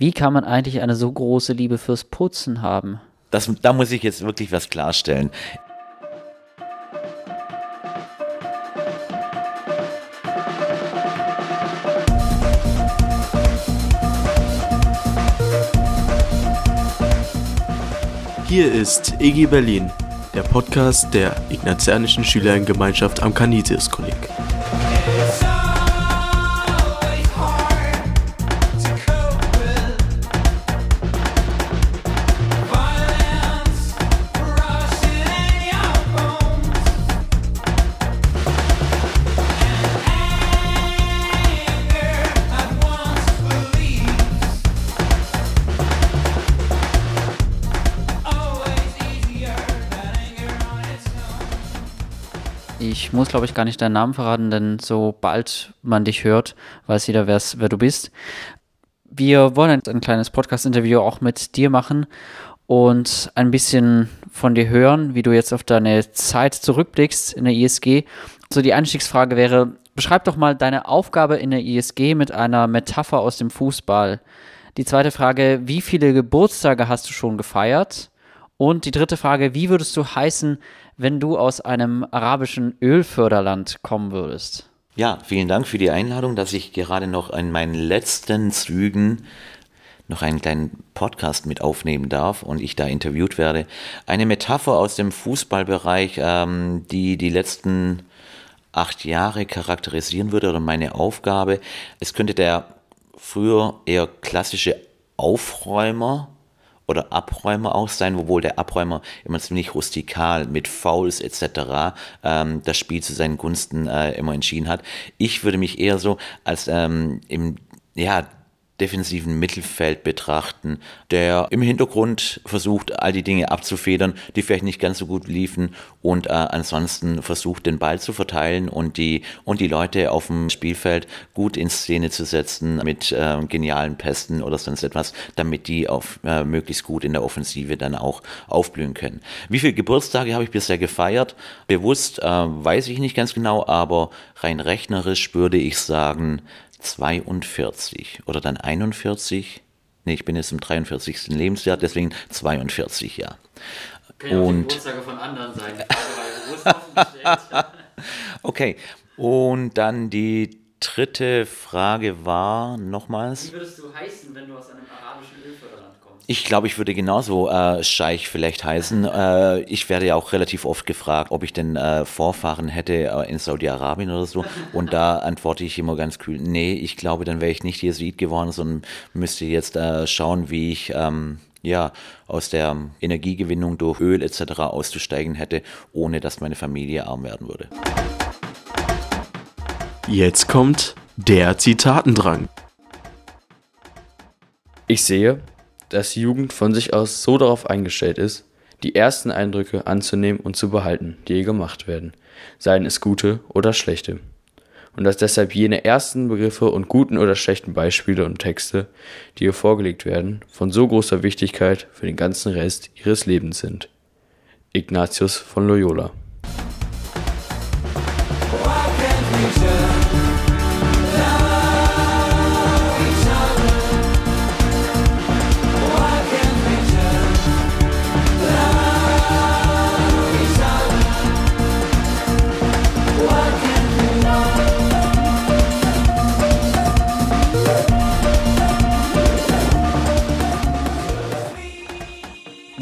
Wie kann man eigentlich eine so große Liebe fürs Putzen haben? Das, da muss ich jetzt wirklich was klarstellen. Hier ist EG Berlin, der Podcast der Ignatianischen Schülerinnengemeinschaft am Canisius-Kolleg. Glaube ich, gar nicht deinen Namen verraten, denn sobald man dich hört, weiß jeder, wer du bist. Wir wollen ein kleines Podcast-Interview auch mit dir machen und ein bisschen von dir hören, wie du jetzt auf deine Zeit zurückblickst in der ISG. So die Einstiegsfrage wäre, beschreib doch mal deine Aufgabe in der ISG mit einer Metapher aus dem Fußball. Die zweite Frage, wie viele Geburtstage hast du schon gefeiert? Und die dritte Frage, wie würdest du heißen, wenn du aus einem arabischen Ölförderland kommen würdest? Ja, vielen Dank für die Einladung, dass ich gerade noch in meinen letzten Zügen noch einen kleinen Podcast mit aufnehmen darf und ich da interviewt werde. Eine Metapher aus dem Fußballbereich, ähm, die die letzten acht Jahre charakterisieren würde oder meine Aufgabe. Es könnte der früher eher klassische Aufräumer oder Abräumer auch sein, obwohl der Abräumer immer ziemlich rustikal mit Fouls etc. Ähm, das Spiel zu seinen Gunsten äh, immer entschieden hat. Ich würde mich eher so als ähm, im ja, defensiven Mittelfeld betrachten, der im Hintergrund versucht, all die Dinge abzufedern, die vielleicht nicht ganz so gut liefen und äh, ansonsten versucht, den Ball zu verteilen und die, und die Leute auf dem Spielfeld gut in Szene zu setzen mit äh, genialen Pässen oder sonst etwas, damit die auf, äh, möglichst gut in der Offensive dann auch aufblühen können. Wie viele Geburtstage habe ich bisher gefeiert? Bewusst äh, weiß ich nicht ganz genau, aber rein rechnerisch würde ich sagen, 42 oder dann 41. Nee, ich bin jetzt im 43. Lebensjahr, deswegen 42, ja. Kann ja und Geburtstage von anderen sein. okay, und dann die dritte Frage war nochmals. Wie würdest du heißen, wenn du aus einem arabischen Ölförderland ich glaube, ich würde genauso äh, Scheich vielleicht heißen. Äh, ich werde ja auch relativ oft gefragt, ob ich denn äh, Vorfahren hätte äh, in Saudi-Arabien oder so. Und da antworte ich immer ganz kühl, nee, ich glaube, dann wäre ich nicht Jesuit geworden, sondern müsste jetzt äh, schauen, wie ich ähm, ja, aus der Energiegewinnung durch Öl etc. auszusteigen hätte, ohne dass meine Familie arm werden würde. Jetzt kommt der Zitatendrang. Ich sehe, dass die Jugend von sich aus so darauf eingestellt ist, die ersten Eindrücke anzunehmen und zu behalten, die ihr gemacht werden, seien es gute oder schlechte. Und dass deshalb jene ersten Begriffe und guten oder schlechten Beispiele und Texte, die ihr vorgelegt werden, von so großer Wichtigkeit für den ganzen Rest ihres Lebens sind. Ignatius von Loyola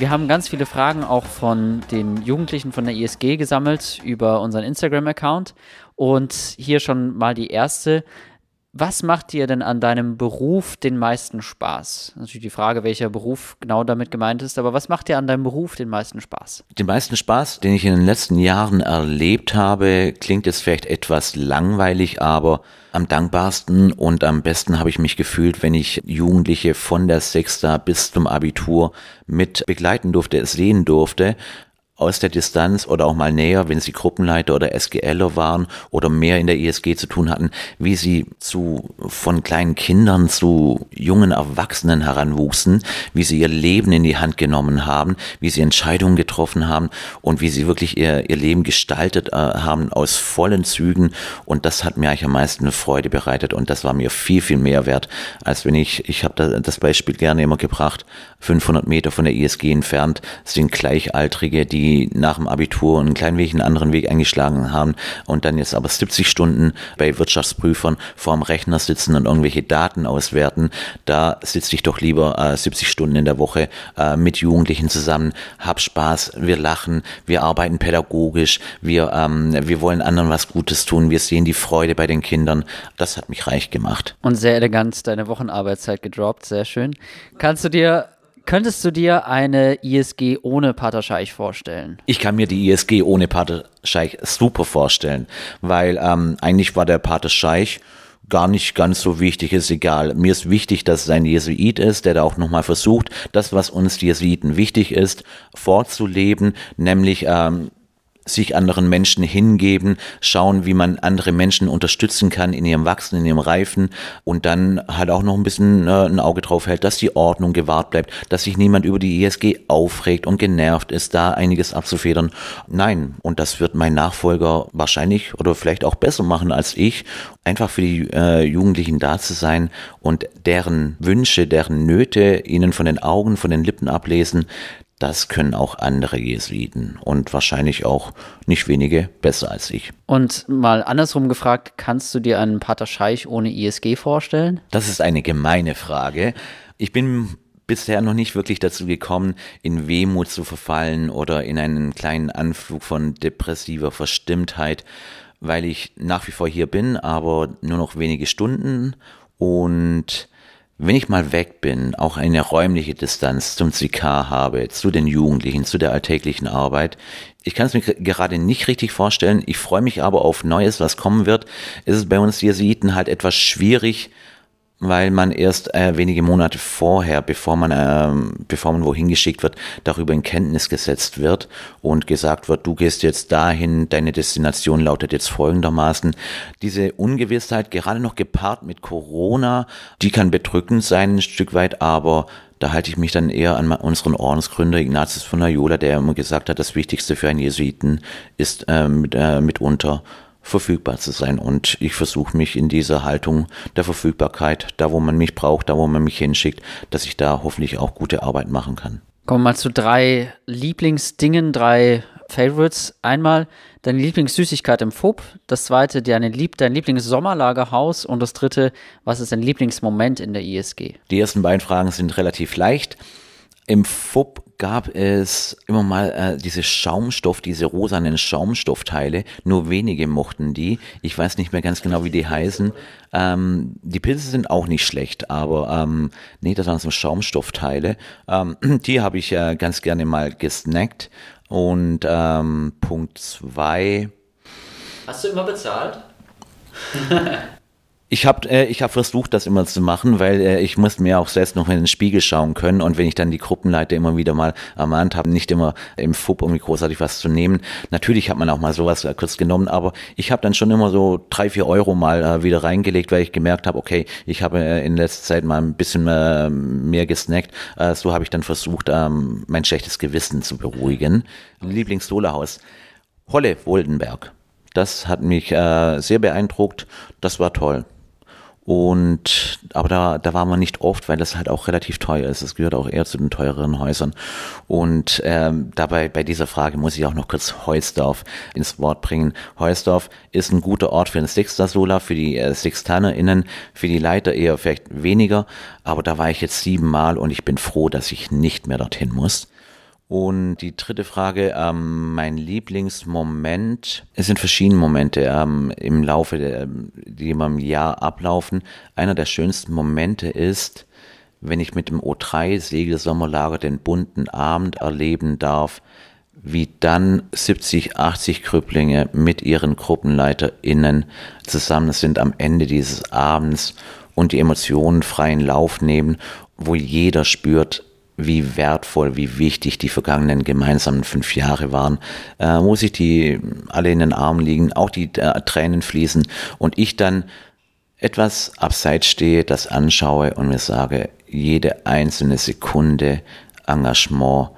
Wir haben ganz viele Fragen auch von den Jugendlichen von der ISG gesammelt über unseren Instagram-Account. Und hier schon mal die erste. Was macht dir denn an deinem Beruf den meisten Spaß? Natürlich die Frage, welcher Beruf genau damit gemeint ist, aber was macht dir an deinem Beruf den meisten Spaß? Den meisten Spaß, den ich in den letzten Jahren erlebt habe, klingt jetzt vielleicht etwas langweilig, aber am dankbarsten und am besten habe ich mich gefühlt, wenn ich Jugendliche von der Sechster bis zum Abitur mit begleiten durfte, sehen durfte aus der Distanz oder auch mal näher, wenn sie Gruppenleiter oder SGLer waren oder mehr in der ISG zu tun hatten, wie sie zu, von kleinen Kindern zu jungen Erwachsenen heranwuchsen, wie sie ihr Leben in die Hand genommen haben, wie sie Entscheidungen getroffen haben und wie sie wirklich ihr, ihr Leben gestaltet äh, haben aus vollen Zügen. Und das hat mir eigentlich am meisten Freude bereitet und das war mir viel, viel mehr wert, als wenn ich, ich habe da das Beispiel gerne immer gebracht, 500 Meter von der ISG entfernt sind Gleichaltrige, die nach dem Abitur einen kleinen Weg, einen anderen Weg eingeschlagen haben und dann jetzt aber 70 Stunden bei Wirtschaftsprüfern vorm Rechner sitzen und irgendwelche Daten auswerten. Da sitze ich doch lieber äh, 70 Stunden in der Woche äh, mit Jugendlichen zusammen, hab Spaß, wir lachen, wir arbeiten pädagogisch, wir, ähm, wir wollen anderen was Gutes tun, wir sehen die Freude bei den Kindern. Das hat mich reich gemacht. Und sehr elegant deine Wochenarbeitszeit gedroppt, sehr schön. Kannst du dir Könntest du dir eine ISG ohne Pater Scheich vorstellen? Ich kann mir die ISG ohne Pater Scheich super vorstellen, weil ähm, eigentlich war der Pater Scheich gar nicht ganz so wichtig, ist egal. Mir ist wichtig, dass es ein Jesuit ist, der da auch nochmal versucht, das, was uns Jesuiten wichtig ist, vorzuleben, nämlich ähm, sich anderen Menschen hingeben, schauen, wie man andere Menschen unterstützen kann in ihrem Wachsen, in ihrem Reifen und dann halt auch noch ein bisschen äh, ein Auge drauf hält, dass die Ordnung gewahrt bleibt, dass sich niemand über die ISG aufregt und genervt ist, da einiges abzufedern. Nein, und das wird mein Nachfolger wahrscheinlich oder vielleicht auch besser machen als ich, einfach für die äh, Jugendlichen da zu sein und deren Wünsche, deren Nöte ihnen von den Augen, von den Lippen ablesen, das können auch andere Jesuiten und wahrscheinlich auch nicht wenige besser als ich. Und mal andersrum gefragt, kannst du dir einen Pater Scheich ohne ISG vorstellen? Das ist eine gemeine Frage. Ich bin bisher noch nicht wirklich dazu gekommen, in Wehmut zu verfallen oder in einen kleinen Anflug von depressiver Verstimmtheit, weil ich nach wie vor hier bin, aber nur noch wenige Stunden und wenn ich mal weg bin, auch eine räumliche Distanz zum CK habe, zu den Jugendlichen, zu der alltäglichen Arbeit, ich kann es mir gerade nicht richtig vorstellen. Ich freue mich aber auf Neues, was kommen wird. Es ist bei uns Jesuiten halt etwas schwierig, weil man erst äh, wenige Monate vorher, bevor man, äh, bevor man wohin geschickt wird, darüber in Kenntnis gesetzt wird und gesagt wird, du gehst jetzt dahin, deine Destination lautet jetzt folgendermaßen. Diese Ungewissheit, gerade noch gepaart mit Corona, die kann bedrückend sein ein Stück weit, aber da halte ich mich dann eher an unseren Ordensgründer Ignatius von Loyola, der immer gesagt hat, das Wichtigste für einen Jesuiten ist äh, mit, äh, mitunter verfügbar zu sein. Und ich versuche mich in dieser Haltung der Verfügbarkeit, da wo man mich braucht, da wo man mich hinschickt, dass ich da hoffentlich auch gute Arbeit machen kann. Kommen wir mal zu drei Lieblingsdingen, drei Favorites. Einmal deine Lieblingssüßigkeit im FOB, das zweite deine Lieb dein Lieblingssommerlagerhaus und das dritte, was ist dein Lieblingsmoment in der ISG? Die ersten beiden Fragen sind relativ leicht. Im FUB gab es immer mal äh, diese Schaumstoff, diese rosanen Schaumstoffteile. Nur wenige mochten die. Ich weiß nicht mehr ganz genau, wie die heißen. Ähm, die Pilze sind auch nicht schlecht, aber ähm, nee, das waren so Schaumstoffteile. Ähm, die habe ich äh, ganz gerne mal gesnackt. Und ähm, Punkt zwei. Hast du immer bezahlt? Ich habe äh, ich hab versucht, das immer zu machen, weil äh, ich muss mir auch selbst noch in den Spiegel schauen können. Und wenn ich dann die Gruppenleiter immer wieder mal ermahnt habe, nicht immer im FUB irgendwie großartig was zu nehmen. Natürlich hat man auch mal sowas äh, kurz genommen, aber ich habe dann schon immer so drei, vier Euro mal äh, wieder reingelegt, weil ich gemerkt habe, okay, ich habe äh, in letzter Zeit mal ein bisschen äh, mehr gesnackt. Äh, so habe ich dann versucht, ähm, mein schlechtes Gewissen zu beruhigen. Lieblings-Solarhaus. Holle Woldenberg. Das hat mich äh, sehr beeindruckt. Das war toll. Und aber da, da war man nicht oft, weil das halt auch relativ teuer ist. Es gehört auch eher zu den teureren Häusern. Und ähm, dabei bei dieser Frage muss ich auch noch kurz Heusdorf ins Wort bringen. Heusdorf ist ein guter Ort für den Sixter-Sola, für die äh, SixtanerInnen, für die Leiter eher vielleicht weniger. Aber da war ich jetzt siebenmal und ich bin froh, dass ich nicht mehr dorthin muss. Und die dritte Frage, ähm, mein Lieblingsmoment, es sind verschiedene Momente ähm, im Laufe, der, die im Jahr ablaufen. Einer der schönsten Momente ist, wenn ich mit dem O3 Segelsommerlager den bunten Abend erleben darf, wie dann 70, 80 Krüpplinge mit ihren GruppenleiterInnen zusammen sind am Ende dieses Abends und die Emotionen freien Lauf nehmen, wo jeder spürt, wie wertvoll, wie wichtig die vergangenen gemeinsamen fünf Jahre waren, äh, muss ich die alle in den Armen liegen, auch die äh, Tränen fließen und ich dann etwas abseits stehe, das anschaue und mir sage, jede einzelne Sekunde Engagement,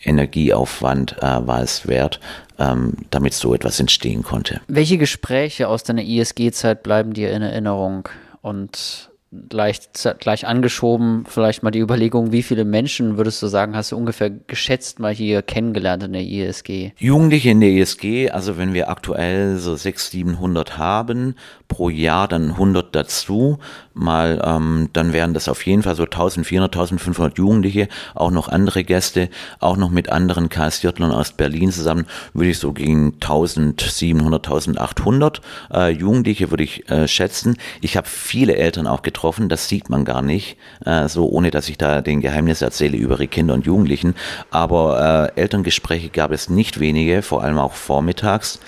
Energieaufwand äh, war es wert, ähm, damit so etwas entstehen konnte. Welche Gespräche aus deiner ISG-Zeit bleiben dir in Erinnerung? Und gleich, gleich angeschoben, vielleicht mal die Überlegung, wie viele Menschen würdest du sagen, hast du ungefähr geschätzt mal hier kennengelernt in der ISG? Jugendliche in der ISG, also wenn wir aktuell so 600, 700 haben, pro Jahr dann 100 dazu, mal, ähm, dann wären das auf jeden Fall so 1400, 1500 Jugendliche, auch noch andere Gäste, auch noch mit anderen KS-Viertlern aus Berlin zusammen, würde ich so gegen 1700, 1800 äh, Jugendliche würde ich äh, schätzen. Ich habe viele Eltern auch getroffen, das sieht man gar nicht, äh, so ohne dass ich da den Geheimnis erzähle über die Kinder und Jugendlichen, aber äh, Elterngespräche gab es nicht wenige, vor allem auch vormittags.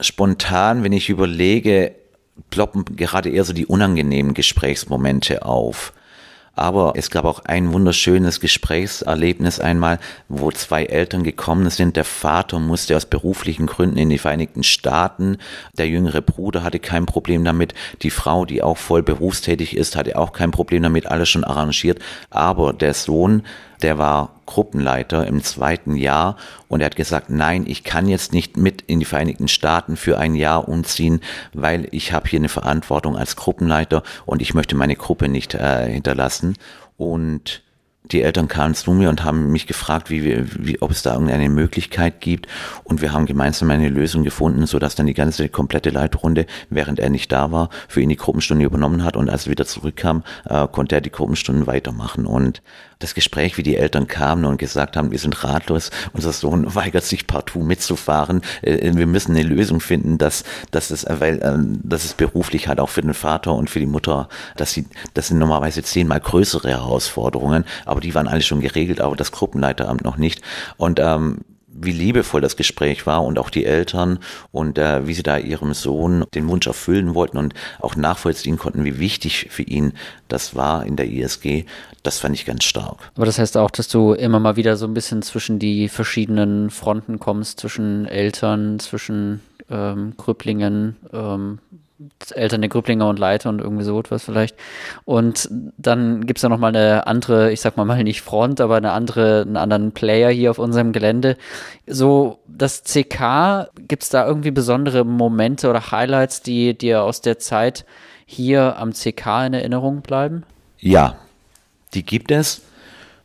Spontan, wenn ich überlege, ploppen gerade eher so die unangenehmen Gesprächsmomente auf. Aber es gab auch ein wunderschönes Gesprächserlebnis einmal, wo zwei Eltern gekommen sind. Der Vater musste aus beruflichen Gründen in die Vereinigten Staaten. Der jüngere Bruder hatte kein Problem damit. Die Frau, die auch voll berufstätig ist, hatte auch kein Problem damit. Alles schon arrangiert. Aber der Sohn der war Gruppenleiter im zweiten Jahr und er hat gesagt, nein, ich kann jetzt nicht mit in die Vereinigten Staaten für ein Jahr umziehen, weil ich habe hier eine Verantwortung als Gruppenleiter und ich möchte meine Gruppe nicht äh, hinterlassen. Und die Eltern kamen zu mir und haben mich gefragt, wie wir, wie, ob es da irgendeine Möglichkeit gibt. Und wir haben gemeinsam eine Lösung gefunden, so dass dann die ganze komplette Leitrunde, während er nicht da war, für ihn die Gruppenstunde übernommen hat. Und als er wieder zurückkam, äh, konnte er die Gruppenstunden weitermachen. Und das Gespräch, wie die Eltern kamen und gesagt haben, wir sind ratlos, unser Sohn weigert sich partout mitzufahren, äh, wir müssen eine Lösung finden, dass, dass es, weil, äh, dass es beruflich halt auch für den Vater und für die Mutter, dass sie, das sind normalerweise zehnmal größere Herausforderungen, aber die waren alle schon geregelt, aber das Gruppenleiteramt noch nicht. Und ähm, wie liebevoll das Gespräch war und auch die Eltern und äh, wie sie da ihrem Sohn den Wunsch erfüllen wollten und auch nachvollziehen konnten, wie wichtig für ihn das war in der ISG, das fand ich ganz stark. Aber das heißt auch, dass du immer mal wieder so ein bisschen zwischen die verschiedenen Fronten kommst, zwischen Eltern, zwischen ähm, Krüpplingen, ähm, Eltern der Grüblinger und Leiter und irgendwie so etwas vielleicht. Und dann gibt es ja nochmal eine andere, ich sag mal mal nicht Front, aber eine andere, einen anderen Player hier auf unserem Gelände. So, das CK, gibt es da irgendwie besondere Momente oder Highlights, die dir aus der Zeit hier am CK in Erinnerung bleiben? Ja, die gibt es.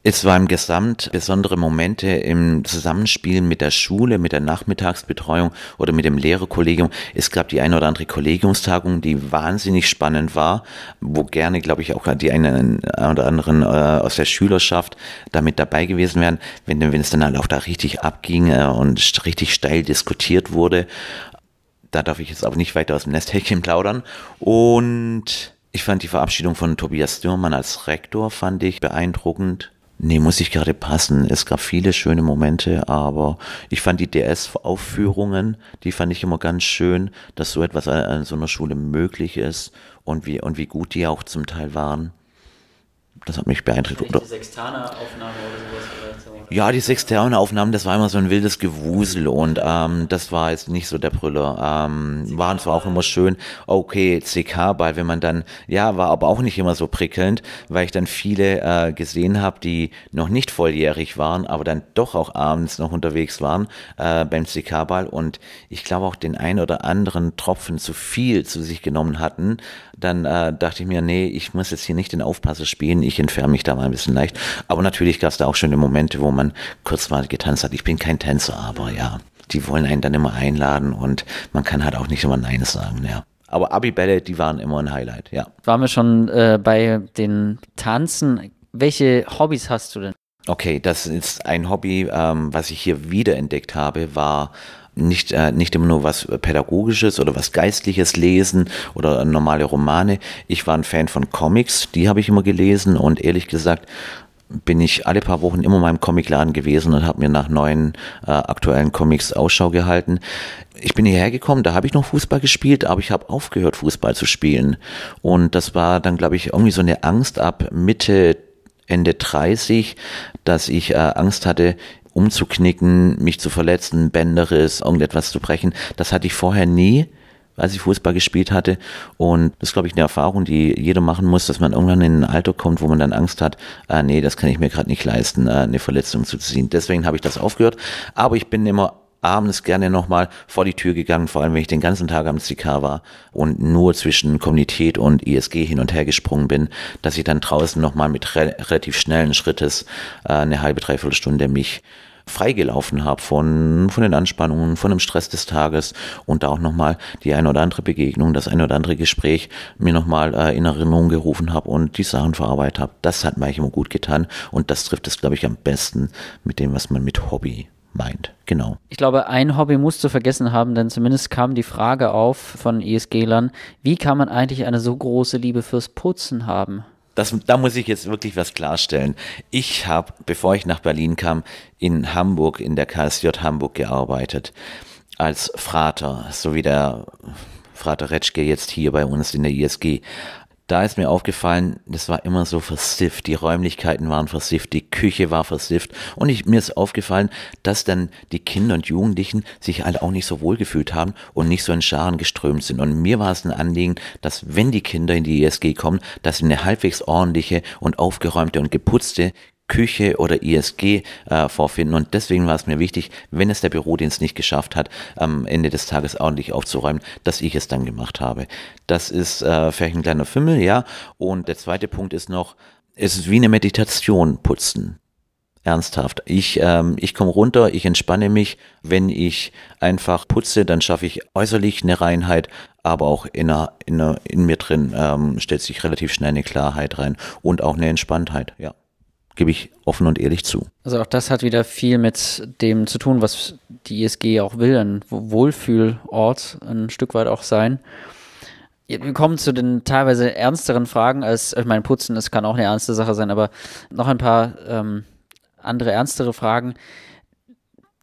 Es waren Gesamt besondere Momente im Zusammenspiel mit der Schule, mit der Nachmittagsbetreuung oder mit dem Lehrerkollegium. Es gab die eine oder andere Kollegiumstagung, die wahnsinnig spannend war, wo gerne, glaube ich, auch die einen oder anderen äh, aus der Schülerschaft damit dabei gewesen wären, wenn, wenn es dann halt auch da richtig abging äh, und richtig steil diskutiert wurde. Da darf ich jetzt aber nicht weiter aus dem Nesthäkchen plaudern. Und ich fand die Verabschiedung von Tobias Dürrmann als Rektor, fand ich beeindruckend. Nee, muss ich gerade passen. Es gab viele schöne Momente, aber ich fand die DS-Aufführungen, die fand ich immer ganz schön, dass so etwas an so einer Schule möglich ist und wie, und wie gut die auch zum Teil waren. Das hat mich beeindruckt. Die Sextaner-Aufnahme oder sowas so. Ja, die Sextaner-Aufnahmen, das war immer so ein wildes Gewusel und ähm, das war jetzt nicht so der Brüller. Ähm, waren zwar auch immer schön, okay, CK-Ball, wenn man dann, ja, war aber auch nicht immer so prickelnd, weil ich dann viele äh, gesehen habe, die noch nicht volljährig waren, aber dann doch auch abends noch unterwegs waren äh, beim CK-Ball und ich glaube auch den ein oder anderen Tropfen zu viel zu sich genommen hatten, dann äh, dachte ich mir, nee, ich muss jetzt hier nicht den Aufpasser spielen, ich entferne mich da mal ein bisschen leicht. Aber natürlich gab es da auch schöne Momente, wo man kurz mal getanzt hat. Ich bin kein Tänzer, aber ja, die wollen einen dann immer einladen und man kann halt auch nicht immer Nein sagen, ja. Aber Abibälle, die waren immer ein Highlight, ja. Waren wir schon äh, bei den Tanzen. Welche Hobbys hast du denn? Okay, das ist ein Hobby, ähm, was ich hier wiederentdeckt habe, war nicht, äh, nicht immer nur was Pädagogisches oder was Geistliches lesen oder normale Romane. Ich war ein Fan von Comics, die habe ich immer gelesen und ehrlich gesagt bin ich alle paar Wochen immer in meinem Comicladen gewesen und habe mir nach neuen äh, aktuellen Comics Ausschau gehalten. Ich bin hierher gekommen, da habe ich noch Fußball gespielt, aber ich habe aufgehört, Fußball zu spielen. Und das war dann, glaube ich, irgendwie so eine Angst ab Mitte Ende 30, dass ich äh, Angst hatte, umzuknicken, mich zu verletzen, Bänderriss, irgendetwas zu brechen. Das hatte ich vorher nie als ich Fußball gespielt hatte. Und das ist, glaube ich, eine Erfahrung, die jeder machen muss, dass man irgendwann in ein Alter kommt, wo man dann Angst hat, ah, nee, das kann ich mir gerade nicht leisten, äh, eine Verletzung zu ziehen. Deswegen habe ich das aufgehört. Aber ich bin immer abends gerne nochmal vor die Tür gegangen, vor allem wenn ich den ganzen Tag am CK war und nur zwischen Kommunität und ISG hin und her gesprungen bin, dass ich dann draußen nochmal mit re relativ schnellen Schrittes äh, eine halbe, dreiviertel Stunde mich freigelaufen habe von, von den Anspannungen, von dem Stress des Tages und da auch nochmal die eine oder andere Begegnung, das eine oder andere Gespräch mir nochmal äh, in Erinnerung gerufen habe und die Sachen verarbeitet habe. Das hat mir eigentlich immer gut getan und das trifft es, glaube ich, am besten mit dem, was man mit Hobby meint. Genau. Ich glaube, ein Hobby musst du vergessen haben, denn zumindest kam die Frage auf von ESG-Lern, wie kann man eigentlich eine so große Liebe fürs Putzen haben? Das, da muss ich jetzt wirklich was klarstellen. Ich habe, bevor ich nach Berlin kam, in Hamburg, in der KSJ Hamburg gearbeitet, als Frater, so wie der Frater Retschke jetzt hier bei uns in der ISG da ist mir aufgefallen, das war immer so versifft. Die Räumlichkeiten waren versifft, die Küche war versifft. Und ich, mir ist aufgefallen, dass dann die Kinder und Jugendlichen sich halt auch nicht so wohl gefühlt haben und nicht so in Scharen geströmt sind. Und mir war es ein Anliegen, dass wenn die Kinder in die ESG kommen, dass sie eine halbwegs ordentliche und aufgeräumte und geputzte Küche oder ISG äh, vorfinden. Und deswegen war es mir wichtig, wenn es der Bürodienst nicht geschafft hat, am Ende des Tages ordentlich aufzuräumen, dass ich es dann gemacht habe. Das ist äh, vielleicht ein kleiner Fimmel, ja. Und der zweite Punkt ist noch, es ist wie eine Meditation putzen. Ernsthaft. Ich, ähm, ich komme runter, ich entspanne mich. Wenn ich einfach putze, dann schaffe ich äußerlich eine Reinheit, aber auch in, einer, in, einer, in mir drin ähm, stellt sich relativ schnell eine Klarheit rein und auch eine Entspanntheit, ja gebe ich offen und ehrlich zu. Also auch das hat wieder viel mit dem zu tun, was die ISG auch will, ein Wohlfühlort ein Stück weit auch sein. Wir kommen zu den teilweise ernsteren Fragen, als ich meine, Putzen, das kann auch eine ernste Sache sein, aber noch ein paar ähm, andere ernstere Fragen.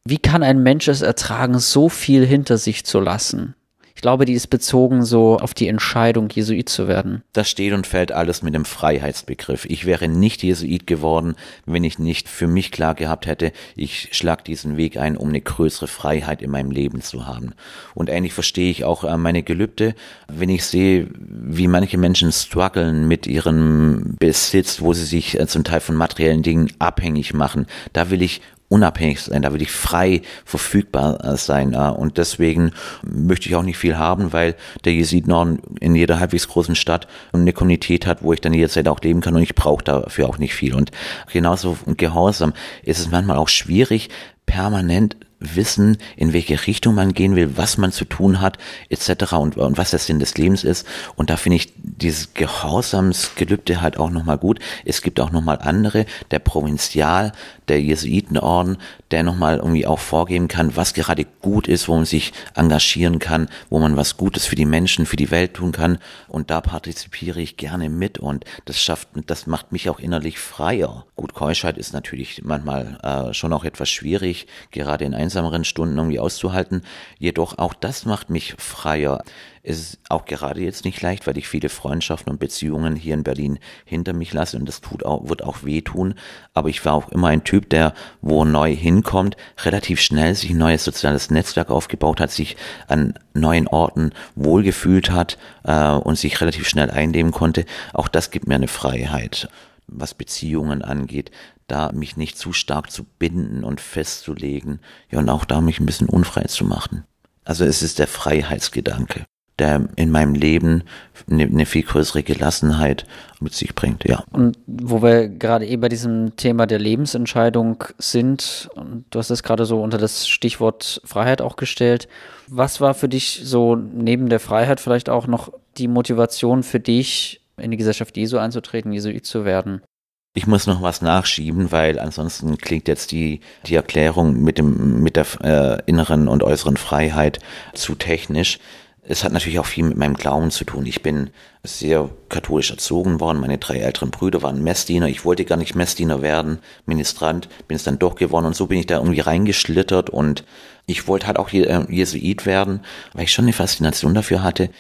Wie kann ein Mensch es ertragen, so viel hinter sich zu lassen? Ich glaube, die ist bezogen so auf die Entscheidung, Jesuit zu werden. Das steht und fällt alles mit dem Freiheitsbegriff. Ich wäre nicht Jesuit geworden, wenn ich nicht für mich klar gehabt hätte, ich schlag diesen Weg ein, um eine größere Freiheit in meinem Leben zu haben. Und ähnlich verstehe ich auch äh, meine Gelübde, wenn ich sehe, wie manche Menschen strugglen mit ihrem Besitz, wo sie sich äh, zum Teil von materiellen Dingen abhängig machen. Da will ich unabhängig sein, da will ich frei verfügbar äh, sein. Und deswegen möchte ich auch nicht viel haben, weil der Jesidnorden in jeder halbwegs großen Stadt eine Kommunität hat, wo ich dann jederzeit auch leben kann und ich brauche dafür auch nicht viel. Und genauso Gehorsam ist es manchmal auch schwierig, permanent wissen, in welche Richtung man gehen will, was man zu tun hat, etc. und, und was der Sinn des Lebens ist. Und da finde ich dieses Gehorsamsgelübde halt auch nochmal gut. Es gibt auch nochmal andere, der Provinzial, der Jesuitenorden, der nochmal irgendwie auch vorgeben kann, was gerade gut ist, wo man sich engagieren kann, wo man was Gutes für die Menschen, für die Welt tun kann. Und da partizipiere ich gerne mit und das schafft, das macht mich auch innerlich freier. Gut, Keuschheit ist natürlich manchmal äh, schon auch etwas schwierig, gerade in einsameren Stunden irgendwie auszuhalten. Jedoch auch das macht mich freier. Es ist auch gerade jetzt nicht leicht, weil ich viele Freundschaften und Beziehungen hier in Berlin hinter mich lasse und das tut auch, wird auch wehtun. Aber ich war auch immer ein Typ, der, wo neu hinkommt, relativ schnell sich ein neues soziales Netzwerk aufgebaut hat, sich an neuen Orten wohlgefühlt hat äh, und sich relativ schnell einnehmen konnte. Auch das gibt mir eine Freiheit was Beziehungen angeht, da mich nicht zu stark zu binden und festzulegen, ja, und auch da mich ein bisschen unfrei zu machen. Also es ist der Freiheitsgedanke, der in meinem Leben eine, viel größere Gelassenheit mit sich bringt, ja. Und wo wir gerade eh bei diesem Thema der Lebensentscheidung sind, und du hast es gerade so unter das Stichwort Freiheit auch gestellt, was war für dich so neben der Freiheit vielleicht auch noch die Motivation für dich, in die Gesellschaft Jesu einzutreten, Jesuit zu werden? Ich muss noch was nachschieben, weil ansonsten klingt jetzt die, die Erklärung mit, dem, mit der äh, inneren und äußeren Freiheit zu technisch. Es hat natürlich auch viel mit meinem Glauben zu tun. Ich bin sehr katholisch erzogen worden. Meine drei älteren Brüder waren Messdiener. Ich wollte gar nicht Messdiener werden, Ministrant, bin es dann doch geworden und so bin ich da irgendwie reingeschlittert und ich wollte halt auch äh, Jesuit werden, weil ich schon eine Faszination dafür hatte.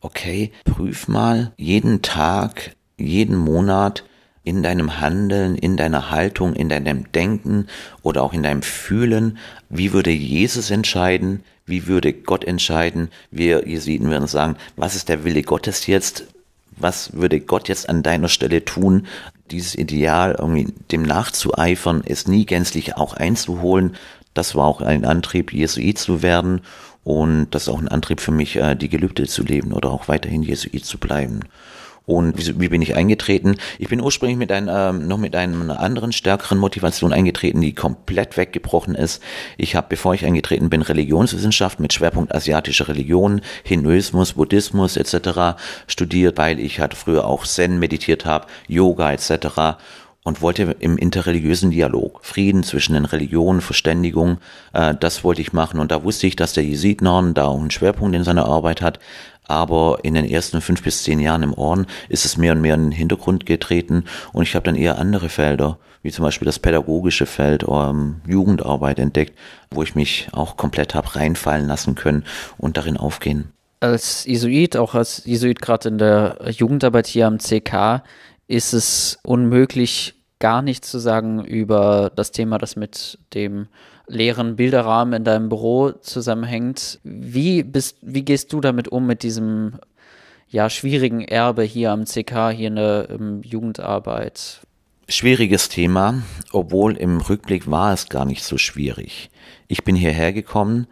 Okay, prüf mal jeden Tag, jeden Monat, in deinem Handeln, in deiner Haltung, in deinem Denken oder auch in deinem Fühlen, wie würde Jesus entscheiden, wie würde Gott entscheiden, wir Jesiden würden sagen, was ist der Wille Gottes jetzt, was würde Gott jetzt an deiner Stelle tun, dieses Ideal irgendwie dem nachzueifern, es nie gänzlich auch einzuholen, das war auch ein Antrieb, Jesuit zu werden. Und das ist auch ein Antrieb für mich, äh, die Gelübde zu leben oder auch weiterhin Jesuit zu bleiben. Und wie, wie bin ich eingetreten? Ich bin ursprünglich mit ein, ähm, noch mit einer anderen, stärkeren Motivation eingetreten, die komplett weggebrochen ist. Ich habe, bevor ich eingetreten bin, Religionswissenschaft mit Schwerpunkt asiatische Religionen, Hinduismus, Buddhismus etc. studiert, weil ich halt früher auch Zen meditiert habe, Yoga etc und wollte im interreligiösen Dialog Frieden zwischen den Religionen, Verständigung, äh, das wollte ich machen. Und da wusste ich, dass der Jesidnorden da auch einen Schwerpunkt in seiner Arbeit hat, aber in den ersten fünf bis zehn Jahren im Orden ist es mehr und mehr in den Hintergrund getreten und ich habe dann eher andere Felder, wie zum Beispiel das pädagogische Feld oder ähm, Jugendarbeit entdeckt, wo ich mich auch komplett habe reinfallen lassen können und darin aufgehen. Als Jesuit, auch als Jesuit gerade in der Jugendarbeit hier am CK, ist es unmöglich, gar nichts zu sagen über das Thema, das mit dem leeren Bilderrahmen in deinem Büro zusammenhängt. Wie bist, wie gehst du damit um mit diesem ja schwierigen Erbe hier am CK, hier in der um, Jugendarbeit? Schwieriges Thema, obwohl im Rückblick war es gar nicht so schwierig. Ich bin hierher gekommen,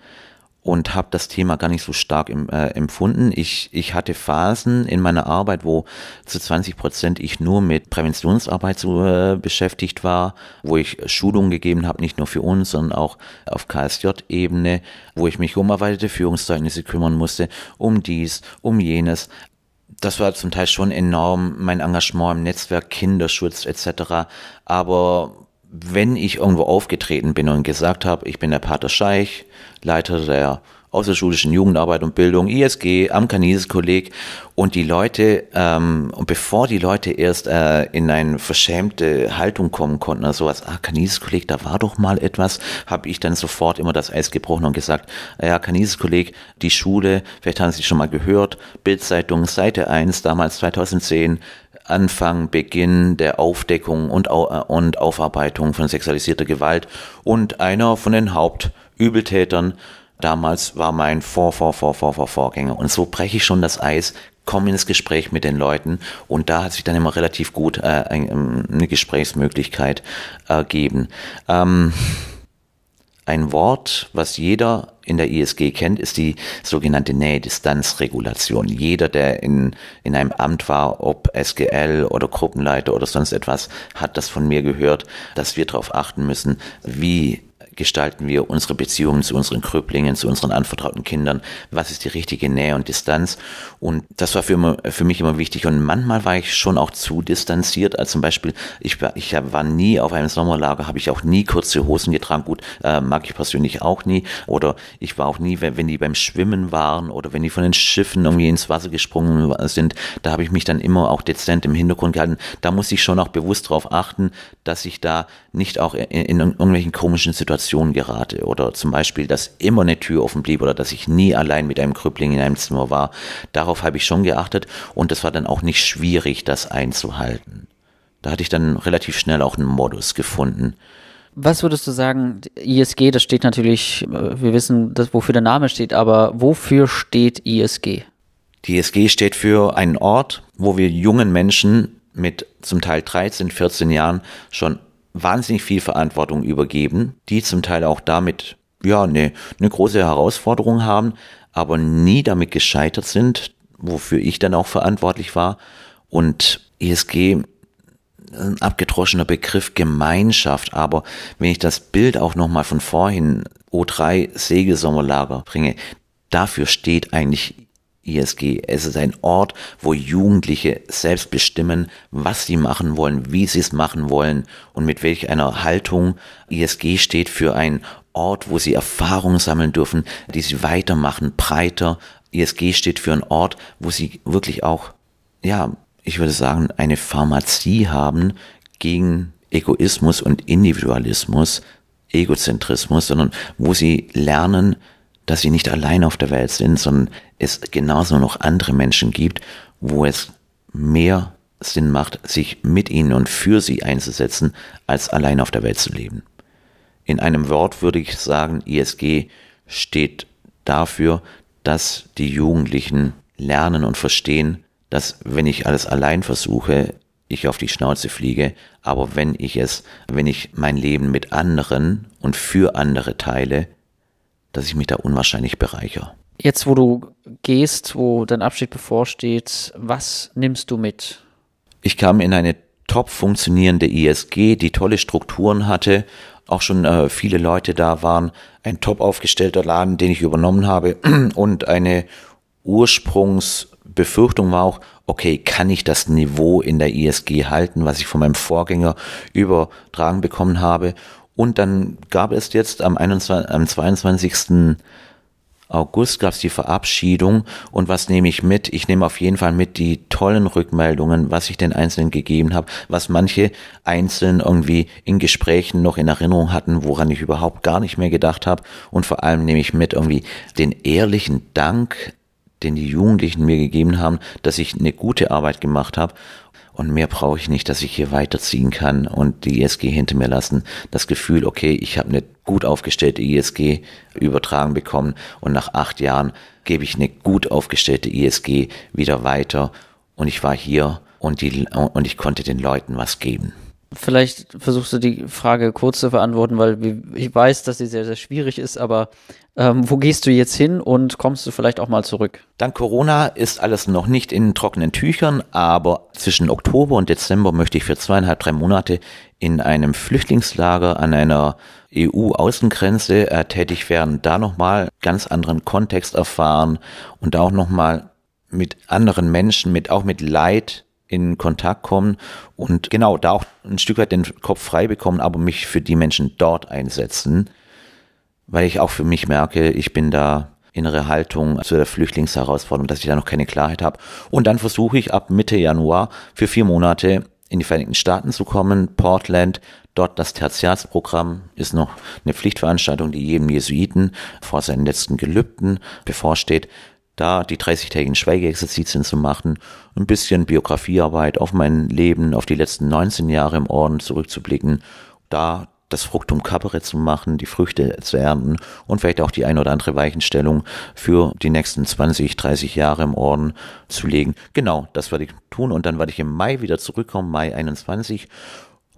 und habe das Thema gar nicht so stark im, äh, empfunden. Ich, ich hatte Phasen in meiner Arbeit, wo zu 20 Prozent ich nur mit Präventionsarbeit so, äh, beschäftigt war, wo ich Schulungen gegeben habe, nicht nur für uns, sondern auch auf KSJ-Ebene, wo ich mich um erweiterte Führungszeugnisse kümmern musste, um dies, um jenes. Das war zum Teil schon enorm, mein Engagement im Netzwerk, Kinderschutz etc. Aber wenn ich irgendwo aufgetreten bin und gesagt habe, ich bin der Pater Scheich, Leiter der außerschulischen Jugendarbeit und Bildung, ISG, am Kanises-Kolleg und die Leute, ähm, und bevor die Leute erst äh, in eine verschämte Haltung kommen konnten, also was, ah, Kanises-Kolleg, da war doch mal etwas, habe ich dann sofort immer das Eis gebrochen und gesagt, ja, Kanises-Kolleg, die Schule, vielleicht haben Sie schon mal gehört, Bildzeitung, Seite 1, damals 2010, Anfang, Beginn der Aufdeckung und, und Aufarbeitung von sexualisierter Gewalt. Und einer von den Hauptübeltätern damals war mein Vor, Vor, Vor, Vor, Vor, Vorgänger. Und so breche ich schon das Eis, komme ins Gespräch mit den Leuten und da hat sich dann immer relativ gut äh, eine Gesprächsmöglichkeit ergeben. Ähm, ein Wort, was jeder in der ISG kennt, ist die sogenannte Nähe-Distanz-Regulation. Jeder, der in, in einem Amt war, ob SGL oder Gruppenleiter oder sonst etwas, hat das von mir gehört, dass wir darauf achten müssen, wie gestalten wir unsere Beziehungen zu unseren Kröplingen, zu unseren anvertrauten Kindern? Was ist die richtige Nähe und Distanz? Und das war für, für mich immer wichtig. Und manchmal war ich schon auch zu distanziert. Also zum Beispiel, ich war, ich war nie auf einem Sommerlager, habe ich auch nie kurze Hosen getragen. Gut, äh, mag ich persönlich auch nie. Oder ich war auch nie, wenn, wenn die beim Schwimmen waren oder wenn die von den Schiffen irgendwie ins Wasser gesprungen sind, da habe ich mich dann immer auch dezent im Hintergrund gehalten. Da muss ich schon auch bewusst darauf achten, dass ich da nicht auch in, in irgendwelchen komischen Situationen Situation gerate oder zum Beispiel, dass immer eine Tür offen blieb oder dass ich nie allein mit einem Krüppling in einem Zimmer war. Darauf habe ich schon geachtet und es war dann auch nicht schwierig, das einzuhalten. Da hatte ich dann relativ schnell auch einen Modus gefunden. Was würdest du sagen, ISG, das steht natürlich, äh, wir wissen, dass, wofür der Name steht, aber wofür steht ISG? Die ISG steht für einen Ort, wo wir jungen Menschen mit zum Teil 13, 14 Jahren schon wahnsinnig viel Verantwortung übergeben, die zum Teil auch damit ja eine, eine große Herausforderung haben, aber nie damit gescheitert sind, wofür ich dann auch verantwortlich war. Und ESG, ein abgedroschener Begriff Gemeinschaft, aber wenn ich das Bild auch nochmal von vorhin O3 Segelsommerlager bringe, dafür steht eigentlich ISG. Es ist ein Ort, wo Jugendliche selbst bestimmen, was sie machen wollen, wie sie es machen wollen und mit welch einer Haltung. ISG steht für ein Ort, wo sie Erfahrungen sammeln dürfen, die sie weitermachen, breiter. ISG steht für einen Ort, wo sie wirklich auch, ja, ich würde sagen, eine Pharmazie haben gegen Egoismus und Individualismus, Egozentrismus, sondern wo sie lernen, dass sie nicht allein auf der Welt sind, sondern es genauso noch andere Menschen gibt, wo es mehr Sinn macht, sich mit ihnen und für sie einzusetzen, als allein auf der Welt zu leben. In einem Wort würde ich sagen, ISG steht dafür, dass die Jugendlichen lernen und verstehen, dass wenn ich alles allein versuche, ich auf die Schnauze fliege, aber wenn ich es, wenn ich mein Leben mit anderen und für andere teile, dass ich mich da unwahrscheinlich bereichere. Jetzt, wo du gehst, wo dein Abschied bevorsteht, was nimmst du mit? Ich kam in eine top funktionierende ISG, die tolle Strukturen hatte, auch schon äh, viele Leute da waren, ein top aufgestellter Laden, den ich übernommen habe und eine Ursprungsbefürchtung war auch, okay, kann ich das Niveau in der ISG halten, was ich von meinem Vorgänger übertragen bekommen habe? Und dann gab es jetzt am, 21, am 22. August gab es die Verabschiedung und was nehme ich mit? Ich nehme auf jeden Fall mit die tollen Rückmeldungen, was ich den Einzelnen gegeben habe, was manche einzeln irgendwie in Gesprächen noch in Erinnerung hatten, woran ich überhaupt gar nicht mehr gedacht habe und vor allem nehme ich mit irgendwie den ehrlichen Dank, den die Jugendlichen mir gegeben haben, dass ich eine gute Arbeit gemacht habe und mehr brauche ich nicht, dass ich hier weiterziehen kann und die ISG hinter mir lassen. Das Gefühl, okay, ich habe eine gut aufgestellte ISG übertragen bekommen und nach acht Jahren gebe ich eine gut aufgestellte ISG wieder weiter und ich war hier und, die, und ich konnte den Leuten was geben. Vielleicht versuchst du die Frage kurz zu beantworten, weil ich weiß, dass sie sehr, sehr schwierig ist, aber ähm, wo gehst du jetzt hin und kommst du vielleicht auch mal zurück? Dank Corona ist alles noch nicht in trockenen Tüchern, aber zwischen Oktober und Dezember möchte ich für zweieinhalb, drei Monate in einem Flüchtlingslager an einer EU-Außengrenze äh, tätig werden, da nochmal ganz anderen Kontext erfahren und da auch nochmal mit anderen Menschen, mit auch mit Leid in Kontakt kommen und genau da auch ein Stück weit den Kopf frei bekommen, aber mich für die Menschen dort einsetzen, weil ich auch für mich merke, ich bin da innere Haltung zu der Flüchtlingsherausforderung, dass ich da noch keine Klarheit habe. Und dann versuche ich ab Mitte Januar für vier Monate in die Vereinigten Staaten zu kommen, Portland, dort das Tertiatsprogramm ist noch eine Pflichtveranstaltung, die jedem Jesuiten vor seinen letzten Gelübden bevorsteht da die 30-tägigen Schweigeexerzitien zu machen, ein bisschen Biografiearbeit auf mein Leben, auf die letzten 19 Jahre im Orden zurückzublicken, da das Fructum Capere zu machen, die Früchte zu ernten und vielleicht auch die ein oder andere Weichenstellung für die nächsten 20, 30 Jahre im Orden zu legen. Genau, das werde ich tun und dann werde ich im Mai wieder zurückkommen, Mai 21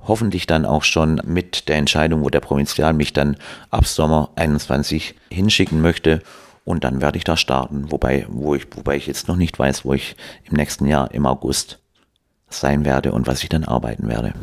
hoffentlich dann auch schon mit der Entscheidung, wo der Provinzial mich dann ab Sommer 21 hinschicken möchte und dann werde ich da starten, wobei, wo ich, wobei ich jetzt noch nicht weiß, wo ich im nächsten Jahr im August sein werde und was ich dann arbeiten werde.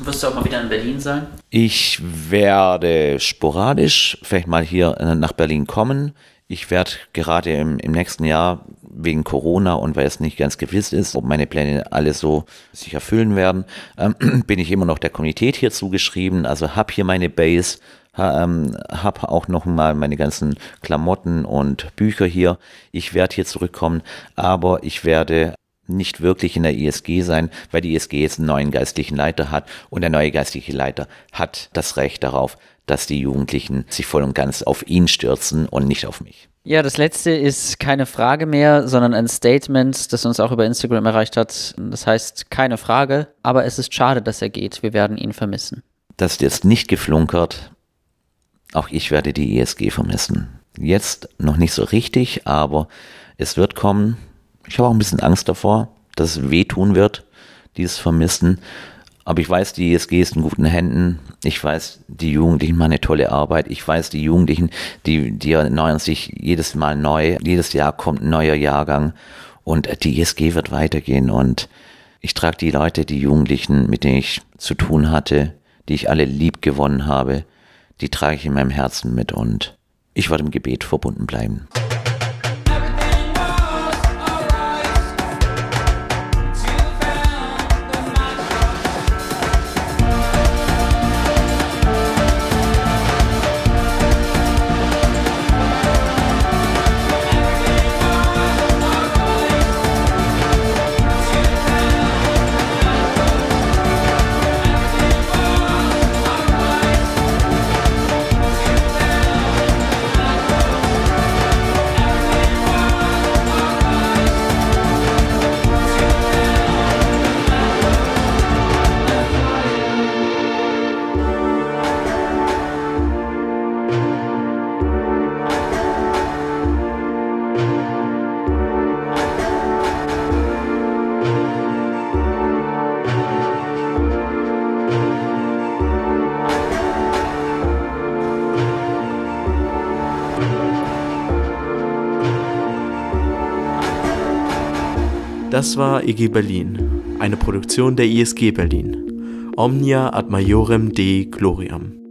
Wirst du auch mal wieder in Berlin sein? Ich werde sporadisch vielleicht mal hier äh, nach Berlin kommen. Ich werde gerade im, im nächsten Jahr wegen Corona und weil es nicht ganz gewiss ist, ob meine Pläne alle so sich erfüllen werden, ähm, bin ich immer noch der Kommunität hier zugeschrieben. Also habe hier meine Base, ähm, habe auch noch mal meine ganzen Klamotten und Bücher hier. Ich werde hier zurückkommen, aber ich werde nicht wirklich in der ISG sein, weil die ISG jetzt einen neuen geistlichen Leiter hat und der neue geistliche Leiter hat das Recht darauf, dass die Jugendlichen sich voll und ganz auf ihn stürzen und nicht auf mich. Ja, das letzte ist keine Frage mehr, sondern ein Statement, das uns auch über Instagram erreicht hat. Das heißt keine Frage, aber es ist schade, dass er geht. Wir werden ihn vermissen. Das ist jetzt nicht geflunkert. Auch ich werde die ESG vermissen. Jetzt noch nicht so richtig, aber es wird kommen. Ich habe auch ein bisschen Angst davor, dass es wehtun wird, dieses Vermissen. Aber ich weiß, die ESG ist in guten Händen. Ich weiß, die Jugendlichen machen eine tolle Arbeit. Ich weiß, die Jugendlichen, die, die erneuern sich jedes Mal neu. Jedes Jahr kommt ein neuer Jahrgang. Und die ESG wird weitergehen. Und ich trage die Leute, die Jugendlichen, mit denen ich zu tun hatte, die ich alle lieb gewonnen habe, die trage ich in meinem Herzen mit und ich werde im Gebet verbunden bleiben. Das war EG Berlin, eine Produktion der ISG Berlin. Omnia ad majorem Dei gloriam.